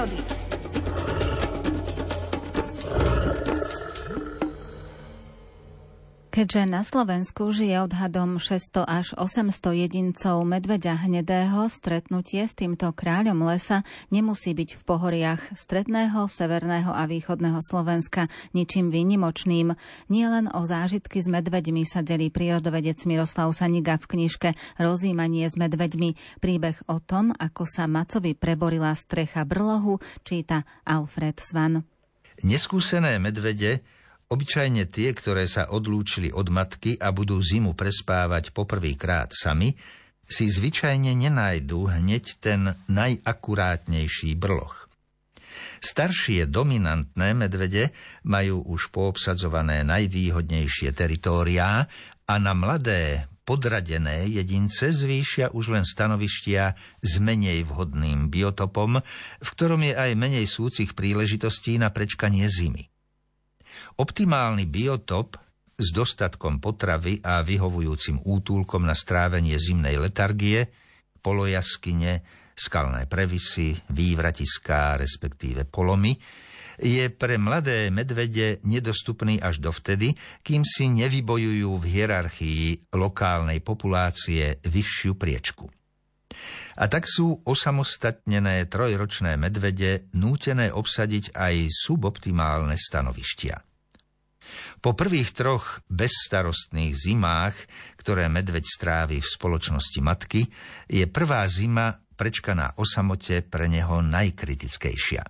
Melody. Keďže na Slovensku žije odhadom 600 až 800 jedincov medveďa hnedého, stretnutie s týmto kráľom lesa nemusí byť v pohoriach stredného, severného a východného Slovenska ničím výnimočným. Nie len o zážitky s medveďmi sa delí prírodovedec Miroslav Saniga v knižke Rozímanie s medveďmi. Príbeh o tom, ako sa Macovi preborila strecha brlohu, číta Alfred Svan. Neskúsené medvede Obyčajne tie, ktoré sa odlúčili od matky a budú zimu prespávať poprvýkrát sami, si zvyčajne nenájdú hneď ten najakurátnejší brloch. Staršie dominantné medvede majú už poobsadzované najvýhodnejšie teritóriá a na mladé, podradené jedince zvýšia už len stanovištia s menej vhodným biotopom, v ktorom je aj menej súcich príležitostí na prečkanie zimy. Optimálny biotop s dostatkom potravy a vyhovujúcim útulkom na strávenie zimnej letargie, polojaskyne, skalné previsy, vývratiská, respektíve polomy, je pre mladé medvede nedostupný až dovtedy, kým si nevybojujú v hierarchii lokálnej populácie vyššiu priečku. A tak sú osamostatnené trojročné medvede nútené obsadiť aj suboptimálne stanovištia. Po prvých troch bezstarostných zimách, ktoré medveď strávi v spoločnosti matky, je prvá zima prečkaná o samote pre neho najkritickejšia.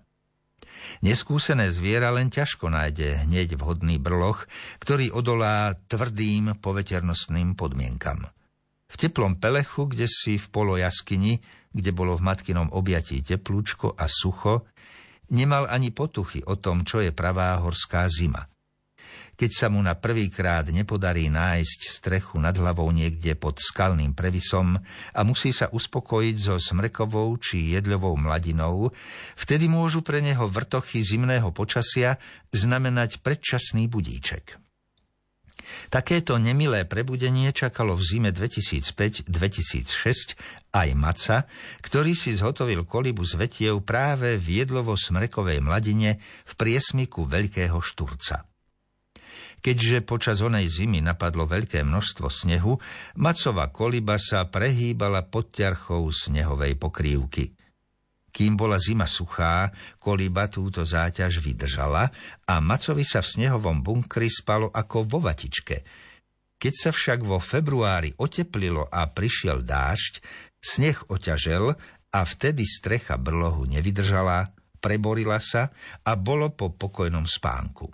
Neskúsené zviera len ťažko nájde hneď vhodný brloch, ktorý odolá tvrdým poveternostným podmienkam. V teplom pelechu, kde si v polojaskyni, kde bolo v matkinom objatí teplúčko a sucho, nemal ani potuchy o tom, čo je pravá horská zima – keď sa mu na prvýkrát nepodarí nájsť strechu nad hlavou niekde pod skalným previsom a musí sa uspokojiť so smrekovou či jedľovou mladinou, vtedy môžu pre neho vrtochy zimného počasia znamenať predčasný budíček. Takéto nemilé prebudenie čakalo v zime 2005-2006 aj Maca, ktorý si zhotovil kolibu z vetiev práve v jedlovo-smrekovej mladine v priesmiku Veľkého Šturca. Keďže počas onej zimy napadlo veľké množstvo snehu, macová koliba sa prehýbala pod ťarchou snehovej pokrývky. Kým bola zima suchá, koliba túto záťaž vydržala a Macovi sa v snehovom bunkri spalo ako vo vatičke. Keď sa však vo februári oteplilo a prišiel dážď, sneh oťažel a vtedy strecha brlohu nevydržala, preborila sa a bolo po pokojnom spánku.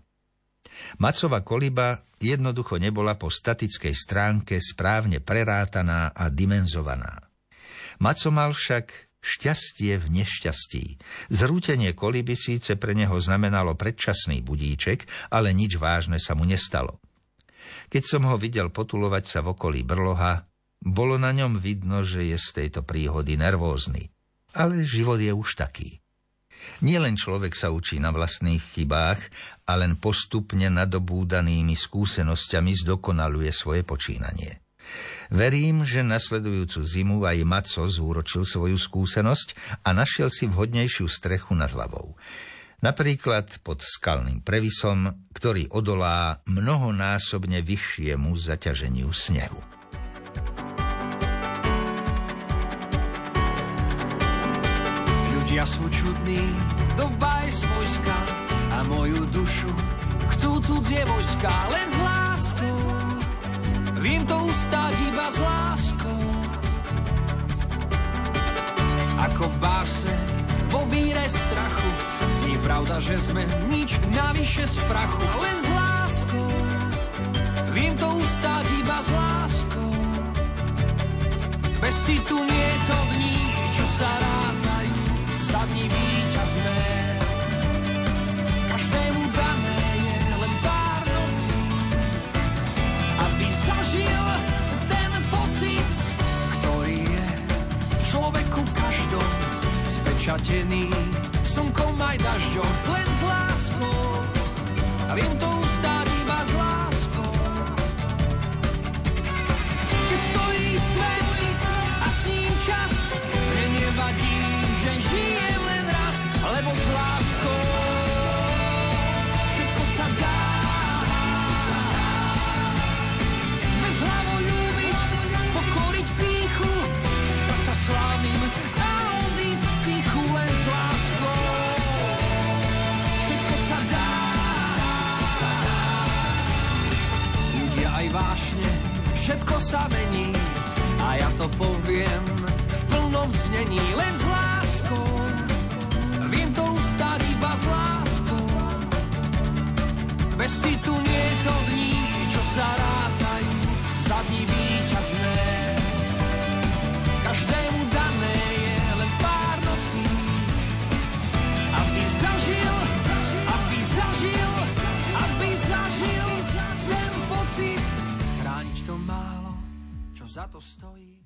Macová koliba jednoducho nebola po statickej stránke správne prerátaná a dimenzovaná. Maco mal však šťastie v nešťastí. Zrútenie koliby síce pre neho znamenalo predčasný budíček, ale nič vážne sa mu nestalo. Keď som ho videl potulovať sa v okolí brloha, bolo na ňom vidno, že je z tejto príhody nervózny. Ale život je už taký. Nielen človek sa učí na vlastných chybách a len postupne nadobúdanými skúsenosťami zdokonaluje svoje počínanie. Verím, že nasledujúcu zimu aj Maco zúročil svoju skúsenosť a našiel si vhodnejšiu strechu nad hlavou. Napríklad pod skalným previsom, ktorý odolá mnohonásobne vyššiemu zaťaženiu snehu. Ľudia sú čudní, doba je svojská a moju dušu chcú cudzie vojska, len s láskou. Viem to ustáť iba s láskou. Ako báseň vo víre strachu, znie pravda, že sme nič navyše z prachu, len s láskou. Viem to ustáť iba s láskou. Bez si tu nie to dní, čo sa rátajú za dní víťazné. Spečatený slnkom aj dažďom, len vážne, všetko sa mení a ja to poviem v plnom znení. Len s láskou, vím to ustáť iba s láskou, bez si tu to stojí.